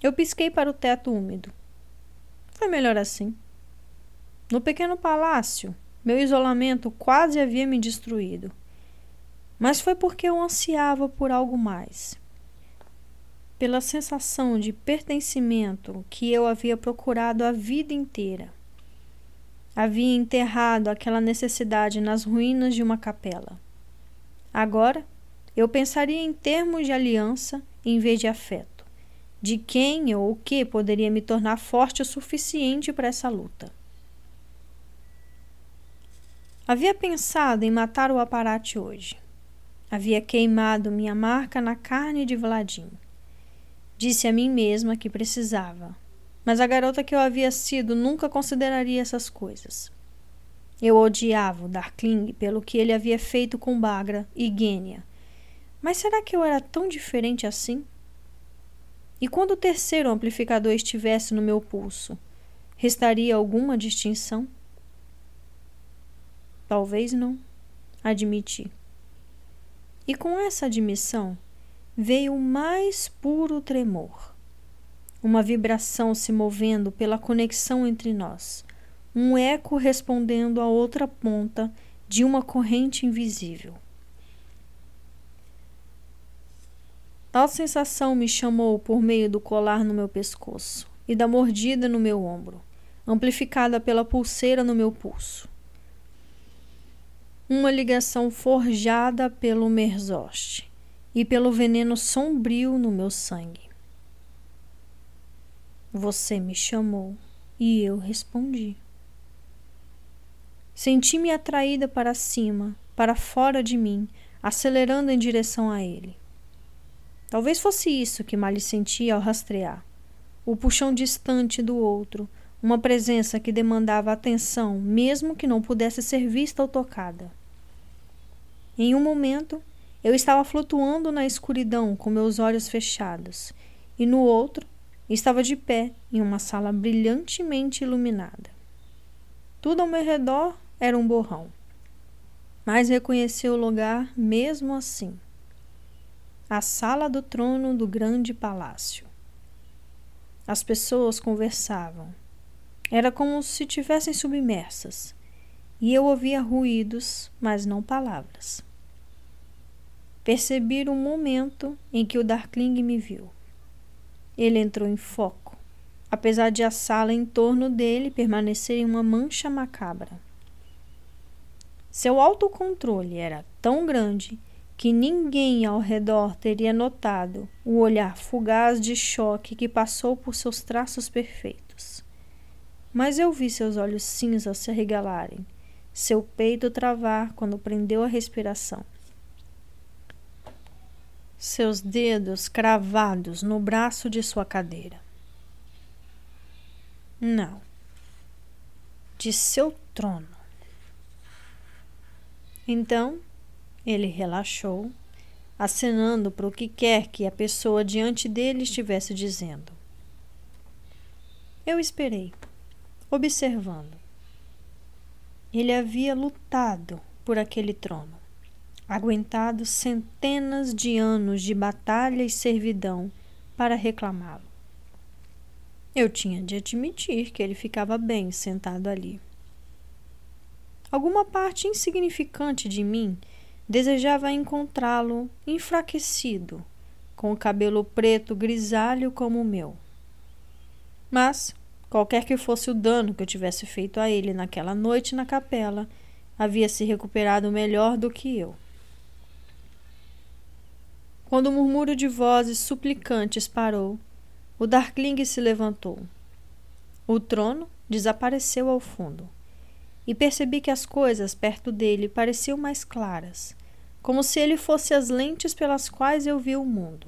Eu pisquei para o teto úmido. Foi melhor assim. No pequeno palácio, meu isolamento quase havia me destruído. Mas foi porque eu ansiava por algo mais. Pela sensação de pertencimento que eu havia procurado a vida inteira. Havia enterrado aquela necessidade nas ruínas de uma capela. Agora, eu pensaria em termos de aliança em vez de afeto, de quem ou o que poderia me tornar forte o suficiente para essa luta. Havia pensado em matar o aparate hoje. Havia queimado minha marca na carne de Vladim. Disse a mim mesma que precisava, mas a garota que eu havia sido nunca consideraria essas coisas. Eu odiava o Darkling pelo que ele havia feito com Bagra e Gênia. Mas será que eu era tão diferente assim? E quando o terceiro amplificador estivesse no meu pulso, restaria alguma distinção? Talvez não, admiti. E com essa admissão veio o mais puro tremor. Uma vibração se movendo pela conexão entre nós, um eco respondendo à outra ponta de uma corrente invisível. Tal sensação me chamou por meio do colar no meu pescoço e da mordida no meu ombro, amplificada pela pulseira no meu pulso. Uma ligação forjada pelo Merzoste e pelo veneno sombrio no meu sangue. Você me chamou e eu respondi. Senti-me atraída para cima, para fora de mim, acelerando em direção a ele. Talvez fosse isso que Mali sentia ao rastrear. O puxão distante do outro, uma presença que demandava atenção, mesmo que não pudesse ser vista ou tocada. Em um momento, eu estava flutuando na escuridão com meus olhos fechados, e no outro, estava de pé em uma sala brilhantemente iluminada. Tudo ao meu redor era um borrão. Mas reconheci o lugar mesmo assim. A sala do trono do grande palácio. As pessoas conversavam. Era como se tivessem submersas, e eu ouvia ruídos, mas não palavras. Percebi o momento em que o Darkling me viu. Ele entrou em foco, apesar de a sala em torno dele permanecer em uma mancha macabra. Seu autocontrole era tão grande que ninguém ao redor teria notado o olhar fugaz de choque que passou por seus traços perfeitos. Mas eu vi seus olhos cinzas se arregalarem, seu peito travar quando prendeu a respiração. Seus dedos cravados no braço de sua cadeira. Não. De seu trono. Então, ele relaxou, acenando para o que quer que a pessoa diante dele estivesse dizendo. Eu esperei, observando. Ele havia lutado por aquele trono, aguentado centenas de anos de batalha e servidão para reclamá-lo. Eu tinha de admitir que ele ficava bem sentado ali. Alguma parte insignificante de mim desejava encontrá-lo enfraquecido, com o cabelo preto grisalho como o meu. Mas, qualquer que fosse o dano que eu tivesse feito a ele naquela noite na capela, havia se recuperado melhor do que eu. Quando o murmúrio de vozes suplicantes parou, o Darkling se levantou. O trono desapareceu ao fundo e percebi que as coisas perto dele pareciam mais claras, como se ele fosse as lentes pelas quais eu via o mundo.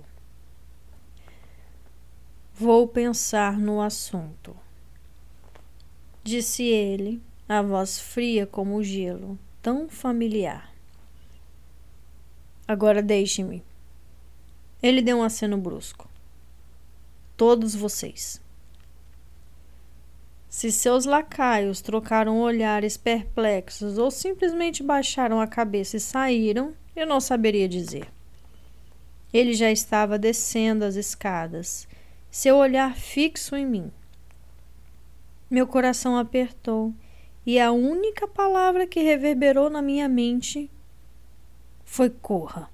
Vou pensar no assunto, disse ele, a voz fria como o gelo, tão familiar. Agora deixe-me. Ele deu um aceno brusco. Todos vocês. Se seus lacaios trocaram olhares perplexos ou simplesmente baixaram a cabeça e saíram, eu não saberia dizer. Ele já estava descendo as escadas, seu olhar fixo em mim. Meu coração apertou e a única palavra que reverberou na minha mente foi corra.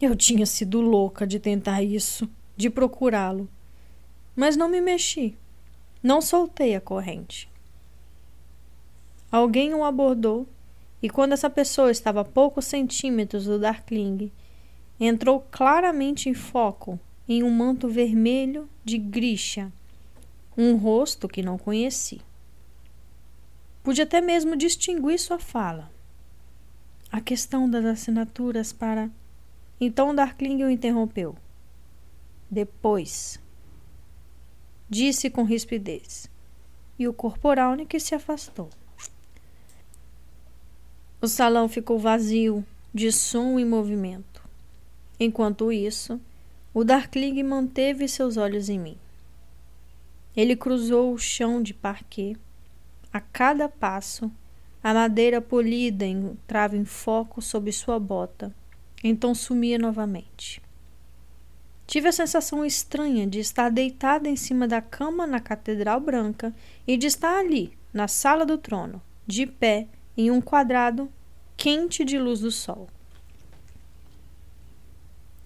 Eu tinha sido louca de tentar isso, de procurá-lo, mas não me mexi. Não soltei a corrente. Alguém o abordou e, quando essa pessoa estava a poucos centímetros do Darkling, entrou claramente em foco em um manto vermelho de grixa, um rosto que não conheci. Pude até mesmo distinguir sua fala. A questão das assinaturas para. Então Darkling o interrompeu. Depois. Disse com rispidez. E o corporal que se afastou. O salão ficou vazio, de som e movimento. Enquanto isso, o Darkling manteve seus olhos em mim. Ele cruzou o chão de parquet a cada passo, a madeira polida entrava em foco sob sua bota, então sumia novamente. Tive a sensação estranha de estar deitada em cima da cama na Catedral Branca e de estar ali, na sala do trono, de pé, em um quadrado quente de luz do sol.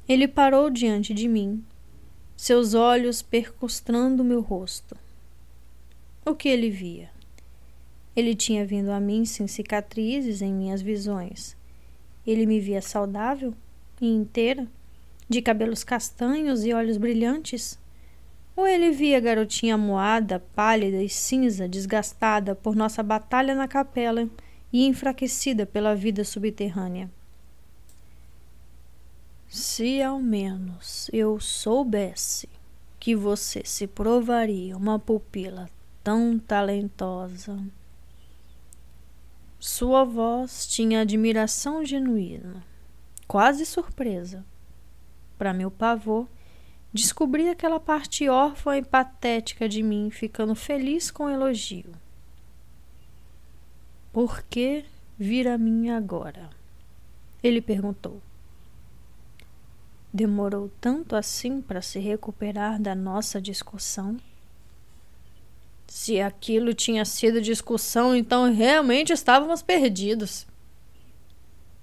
Ele parou diante de mim, seus olhos percustando meu rosto. O que ele via? Ele tinha vindo a mim sem cicatrizes em minhas visões. Ele me via saudável e inteira, de cabelos castanhos e olhos brilhantes. Ou ele via a garotinha moada, pálida e cinza, desgastada por nossa batalha na capela e enfraquecida pela vida subterrânea. Se ao menos eu soubesse que você se provaria uma pupila tão talentosa. Sua voz tinha admiração genuína, quase surpresa. Para meu pavor, descobri aquela parte órfã e patética de mim ficando feliz com o elogio. Por que vir a mim agora? Ele perguntou. Demorou tanto assim para se recuperar da nossa discussão? Se aquilo tinha sido discussão, então realmente estávamos perdidos.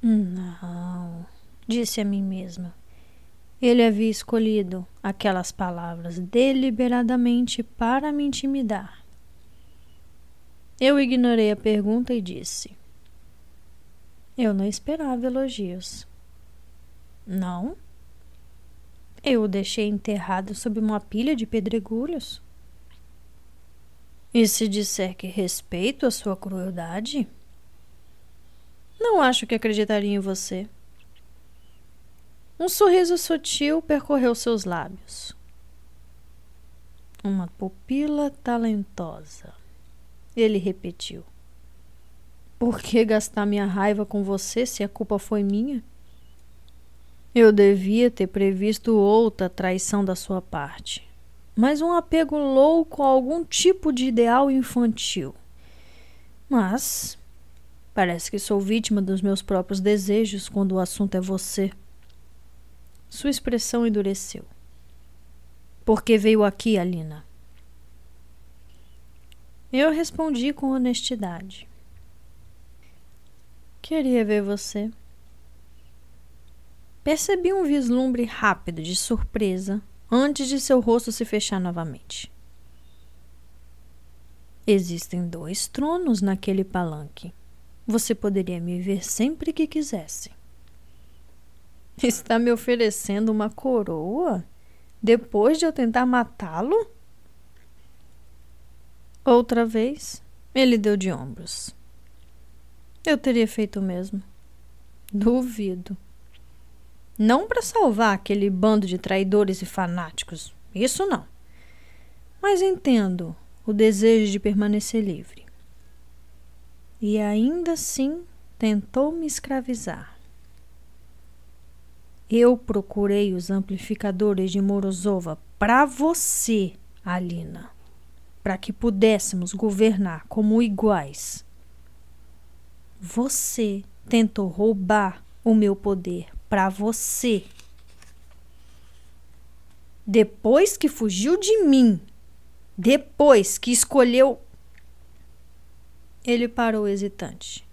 Não, disse a mim mesma. Ele havia escolhido aquelas palavras deliberadamente para me intimidar. Eu ignorei a pergunta e disse: Eu não esperava elogios. Não? Eu o deixei enterrado sob uma pilha de pedregulhos. E se disser que respeito a sua crueldade? Não acho que acreditaria em você. Um sorriso sutil percorreu seus lábios. Uma pupila talentosa. Ele repetiu. Por que gastar minha raiva com você se a culpa foi minha? Eu devia ter previsto outra traição da sua parte mas um apego louco a algum tipo de ideal infantil. Mas parece que sou vítima dos meus próprios desejos quando o assunto é você. Sua expressão endureceu. Por que veio aqui, Alina? Eu respondi com honestidade. Queria ver você. Percebi um vislumbre rápido de surpresa antes de seu rosto se fechar novamente. Existem dois tronos naquele palanque. Você poderia me ver sempre que quisesse. Está me oferecendo uma coroa depois de eu tentar matá-lo? Outra vez, ele deu de ombros. Eu teria feito o mesmo. Duvido. Não para salvar aquele bando de traidores e fanáticos, isso não. Mas entendo o desejo de permanecer livre. E ainda assim tentou me escravizar. Eu procurei os amplificadores de Morozova para você, Alina, para que pudéssemos governar como iguais. Você tentou roubar o meu poder para você. Depois que fugiu de mim, depois que escolheu. Ele parou hesitante.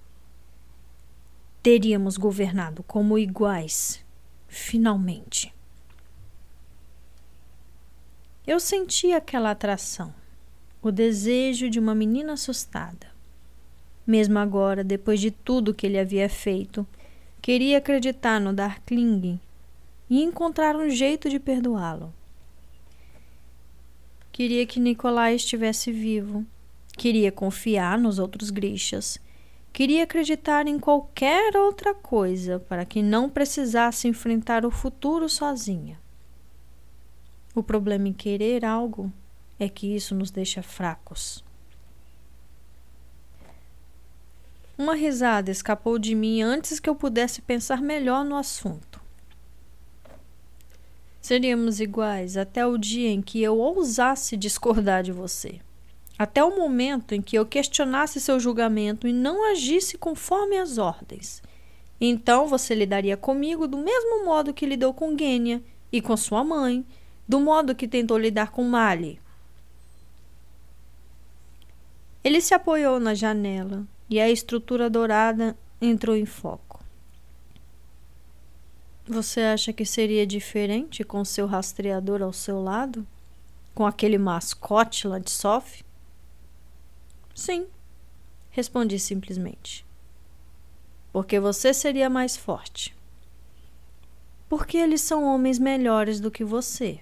Teríamos governado como iguais, finalmente. Eu senti aquela atração, o desejo de uma menina assustada. Mesmo agora, depois de tudo que ele havia feito, Queria acreditar no Darkling e encontrar um jeito de perdoá-lo. Queria que Nikolai estivesse vivo. Queria confiar nos outros Grishas. Queria acreditar em qualquer outra coisa para que não precisasse enfrentar o futuro sozinha. O problema em querer algo é que isso nos deixa fracos. Uma risada escapou de mim antes que eu pudesse pensar melhor no assunto. Seríamos iguais até o dia em que eu ousasse discordar de você. Até o momento em que eu questionasse seu julgamento e não agisse conforme as ordens. Então você lidaria comigo do mesmo modo que lidou com Gênia e com sua mãe, do modo que tentou lidar com Mali. Ele se apoiou na janela, e a estrutura dourada entrou em foco. Você acha que seria diferente com seu rastreador ao seu lado? Com aquele mascote Sof? Sim, respondi simplesmente. Porque você seria mais forte. Porque eles são homens melhores do que você.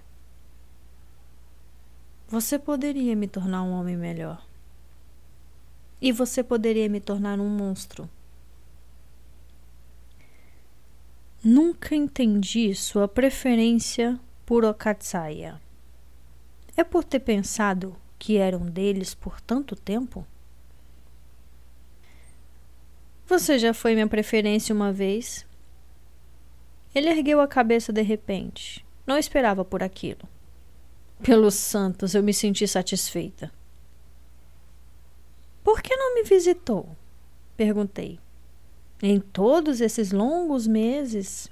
Você poderia me tornar um homem melhor e você poderia me tornar um monstro. Nunca entendi sua preferência por Okatsaya. É por ter pensado que era um deles por tanto tempo? Você já foi minha preferência uma vez? Ele ergueu a cabeça de repente. Não esperava por aquilo. Pelos santos, eu me senti satisfeita. Por que não me visitou? Perguntei. Em todos esses longos meses.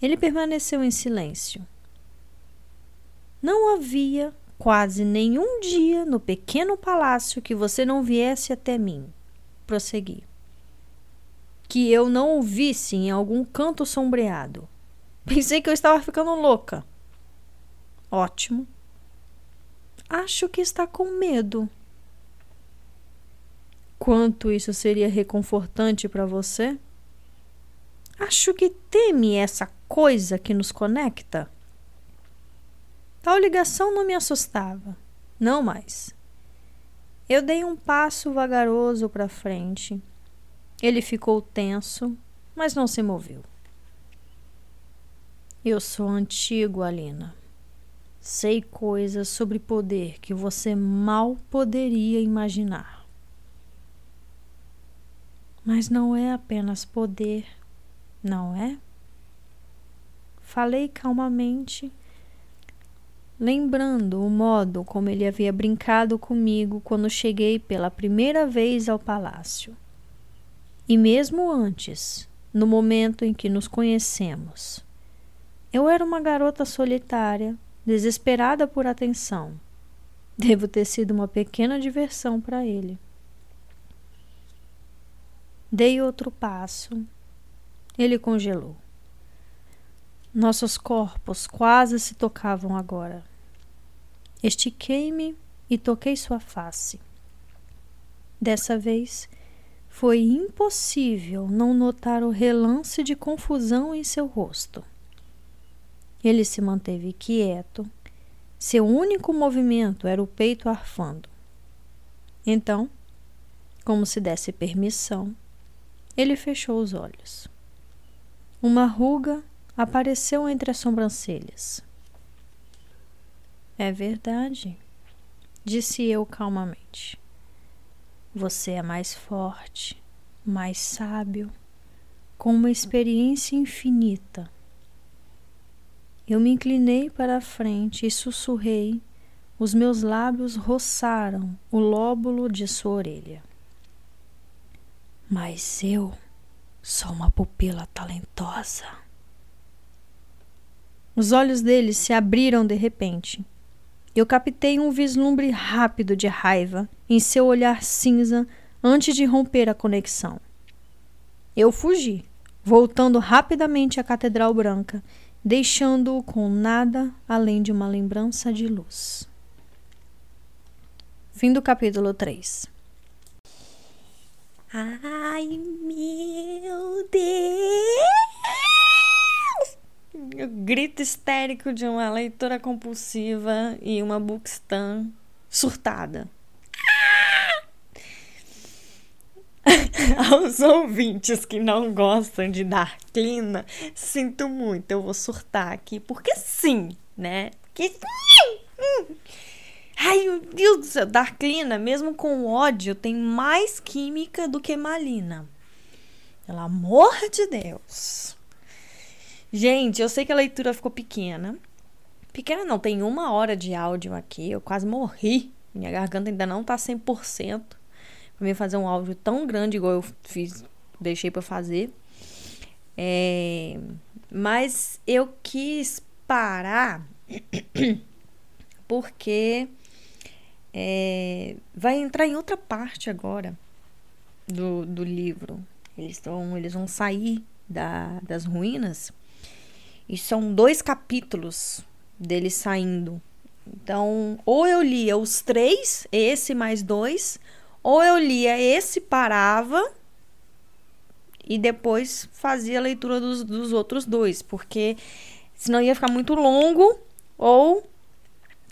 Ele permaneceu em silêncio. Não havia quase nenhum dia no pequeno palácio que você não viesse até mim. Prossegui. Que eu não o visse em algum canto sombreado. Pensei que eu estava ficando louca. Ótimo. Acho que está com medo, quanto isso seria reconfortante para você? Acho que teme essa coisa que nos conecta. Tal ligação não me assustava, não mais. Eu dei um passo vagaroso para frente. Ele ficou tenso, mas não se moveu. Eu sou antigo, Alina. Sei coisas sobre poder que você mal poderia imaginar. Mas não é apenas poder, não é? Falei calmamente, lembrando o modo como ele havia brincado comigo quando cheguei pela primeira vez ao palácio. E mesmo antes, no momento em que nos conhecemos. Eu era uma garota solitária, desesperada por atenção. Devo ter sido uma pequena diversão para ele. Dei outro passo. Ele congelou. Nossos corpos quase se tocavam agora. Estiquei-me e toquei sua face. Dessa vez, foi impossível não notar o relance de confusão em seu rosto. Ele se manteve quieto. Seu único movimento era o peito arfando. Então, como se desse permissão, ele fechou os olhos. Uma ruga apareceu entre as sobrancelhas. É verdade, disse eu calmamente. Você é mais forte, mais sábio, com uma experiência infinita. Eu me inclinei para a frente e sussurrei, os meus lábios roçaram o lóbulo de sua orelha. Mas eu sou uma pupila talentosa. Os olhos dele se abriram de repente. Eu captei um vislumbre rápido de raiva em seu olhar cinza antes de romper a conexão. Eu fugi, voltando rapidamente à Catedral Branca, deixando-o com nada além de uma lembrança de luz. Fim do capítulo 3. Ai, meu Deus! Grito histérico de uma leitora compulsiva e uma bookstan surtada. Aos ouvintes que não gostam de Darklina, sinto muito, eu vou surtar aqui, porque sim, né? Porque Ai, meu Deus do céu, Darklina, mesmo com ódio, tem mais química do que Malina. Pelo amor de Deus. Gente, eu sei que a leitura ficou pequena. Pequena não, tem uma hora de áudio aqui. Eu quase morri. Minha garganta ainda não tá 100%. Pra mim fazer um áudio tão grande igual eu fiz, deixei para fazer. É, mas eu quis parar porque é, vai entrar em outra parte agora do, do livro. Eles, tão, eles vão sair da, das ruínas e são dois capítulos deles saindo. Então, ou eu lia os três, esse mais dois, ou eu lia esse, parava e depois fazia a leitura dos, dos outros dois, porque senão ia ficar muito longo ou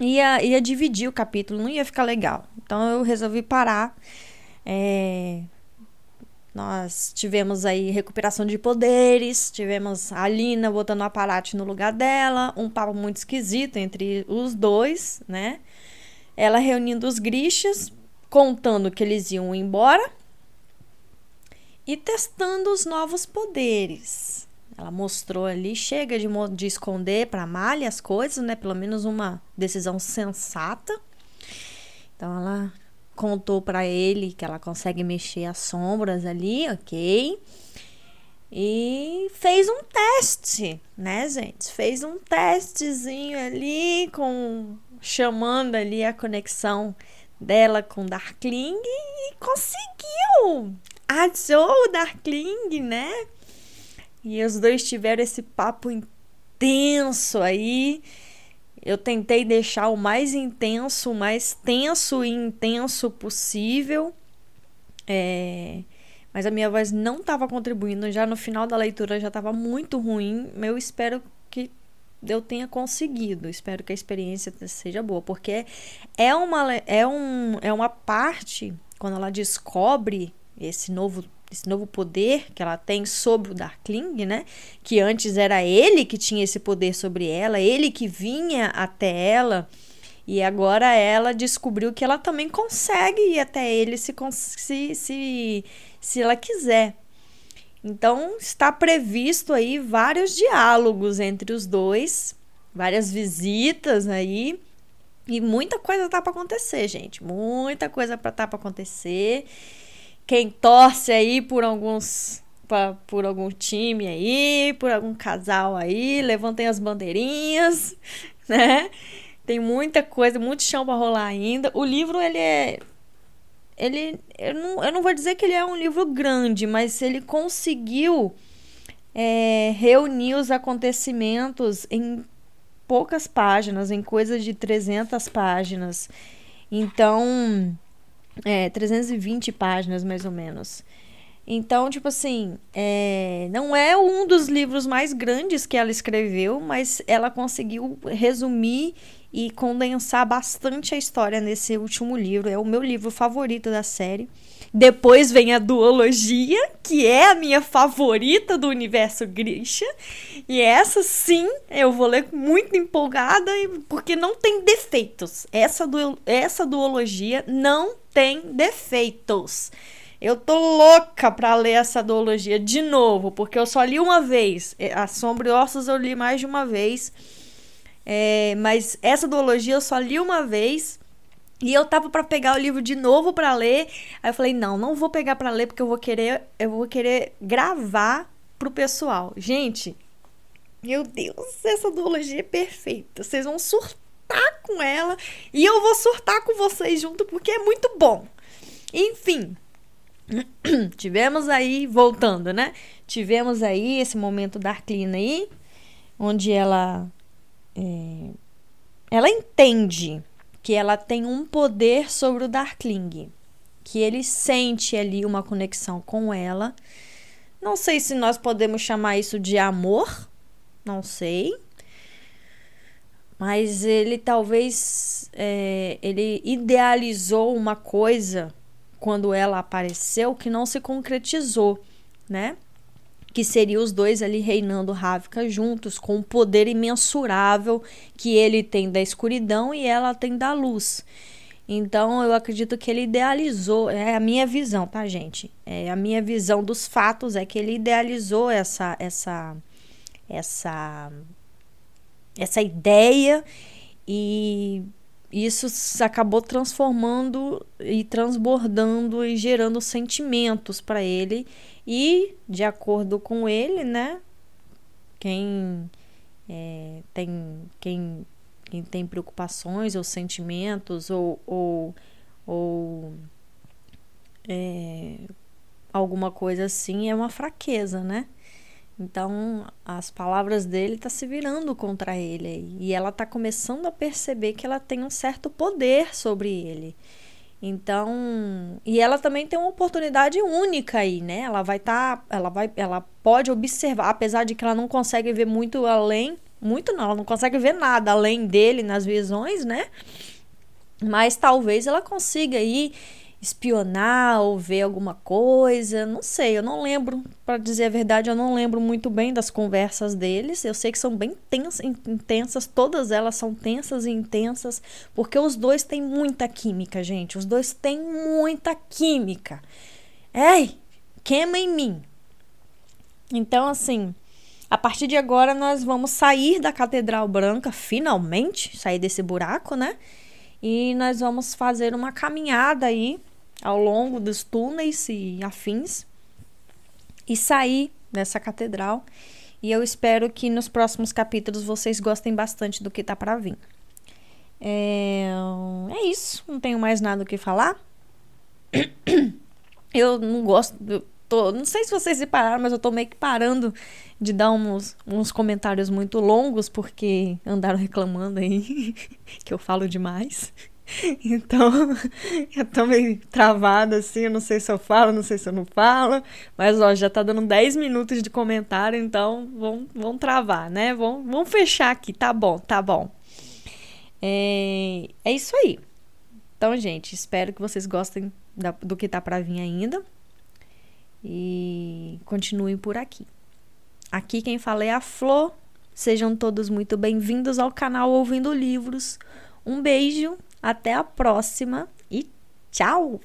ia, ia dividir o capítulo, não ia ficar legal. Então eu resolvi parar. É, nós tivemos aí recuperação de poderes, tivemos a Alina botando o aparate no lugar dela, um papo muito esquisito entre os dois, né? Ela reunindo os grichas, contando que eles iam embora e testando os novos poderes. Ela mostrou ali, chega de, de esconder para Malha as coisas, né? Pelo menos uma decisão sensata. Então ela contou para ele que ela consegue mexer as sombras ali, ok? E fez um teste, né, gente? Fez um testezinho ali com chamando ali a conexão dela com Darkling e conseguiu! Achou o Darkling, né? E os dois tiveram esse papo intenso aí. Eu tentei deixar o mais intenso, o mais tenso e intenso possível. É... Mas a minha voz não estava contribuindo. Já no final da leitura já estava muito ruim. Eu espero que eu tenha conseguido. Espero que a experiência seja boa. Porque é uma, é um, é uma parte, quando ela descobre esse novo esse novo poder que ela tem sobre o Darkling, né? Que antes era ele que tinha esse poder sobre ela, ele que vinha até ela. E agora ela descobriu que ela também consegue ir até ele se, se, se, se ela quiser. Então está previsto aí vários diálogos entre os dois, várias visitas aí. E muita coisa tá para acontecer, gente. Muita coisa para tá para acontecer quem torce aí por alguns pra, por algum time aí, por algum casal aí, levantem as bandeirinhas, né? Tem muita coisa, muito chão para rolar ainda. O livro ele é ele eu não, eu não vou dizer que ele é um livro grande, mas ele conseguiu é, reunir os acontecimentos em poucas páginas, em coisa de 300 páginas. Então, é, 320 páginas, mais ou menos. Então, tipo assim, é, não é um dos livros mais grandes que ela escreveu, mas ela conseguiu resumir e condensar bastante a história nesse último livro. É o meu livro favorito da série. Depois vem a duologia, que é a minha favorita do universo Grisha. E essa sim, eu vou ler muito empolgada, porque não tem defeitos. Essa, du essa duologia não tem defeitos. Eu tô louca pra ler essa duologia de novo, porque eu só li uma vez. É, a Sombra e Ossos eu li mais de uma vez. É, mas essa duologia eu só li uma vez. E eu tava para pegar o livro de novo para ler. Aí eu falei: "Não, não vou pegar para ler porque eu vou querer, eu vou querer gravar pro pessoal". Gente, meu Deus, essa duologia é perfeita. Vocês vão surtar com ela e eu vou surtar com vocês junto porque é muito bom. Enfim, tivemos aí voltando, né? Tivemos aí esse momento da Arclina aí, onde ela é, ela entende que ela tem um poder sobre o Darkling, que ele sente ali uma conexão com ela. Não sei se nós podemos chamar isso de amor, não sei, mas ele talvez é, ele idealizou uma coisa quando ela apareceu que não se concretizou, né? Que seria os dois ali reinando Ravka juntos, com o poder imensurável que ele tem da escuridão e ela tem da luz. Então eu acredito que ele idealizou, é a minha visão, tá, gente? É a minha visão dos fatos é que ele idealizou essa essa essa essa ideia e isso acabou transformando e transbordando e gerando sentimentos para ele e de acordo com ele, né? Quem é, tem quem, quem tem preocupações ou sentimentos ou, ou, ou é, alguma coisa assim é uma fraqueza, né? Então, as palavras dele tá se virando contra ele e ela tá começando a perceber que ela tem um certo poder sobre ele. Então, e ela também tem uma oportunidade única aí, né? Ela vai estar, tá, ela vai, ela pode observar, apesar de que ela não consegue ver muito além, muito não, ela não consegue ver nada além dele nas visões, né? Mas talvez ela consiga aí espionar ou ver alguma coisa, não sei, eu não lembro, para dizer a verdade, eu não lembro muito bem das conversas deles. Eu sei que são bem tensas, intensas, todas elas são tensas e intensas, porque os dois têm muita química, gente. Os dois têm muita química. Ei, queima em mim. Então, assim, a partir de agora nós vamos sair da Catedral Branca, finalmente, sair desse buraco, né? E nós vamos fazer uma caminhada aí ao longo dos túneis e afins e sair dessa catedral. E eu espero que nos próximos capítulos vocês gostem bastante do que tá para vir. É... é isso, não tenho mais nada o que falar. Eu não gosto, eu tô, não sei se vocês repararam, mas eu tô meio que parando de dar uns, uns comentários muito longos porque andaram reclamando aí que eu falo demais. Então, eu tô meio travada assim, eu não sei se eu falo, não sei se eu não falo, mas ó, já tá dando 10 minutos de comentário, então vamos, vamos travar, né? Vamos, vamos fechar aqui, tá bom, tá bom. É, é isso aí. Então, gente, espero que vocês gostem da, do que tá para vir ainda e continuem por aqui. Aqui quem fala é a Flor. Sejam todos muito bem-vindos ao canal Ouvindo Livros. Um beijo até a próxima e tchau!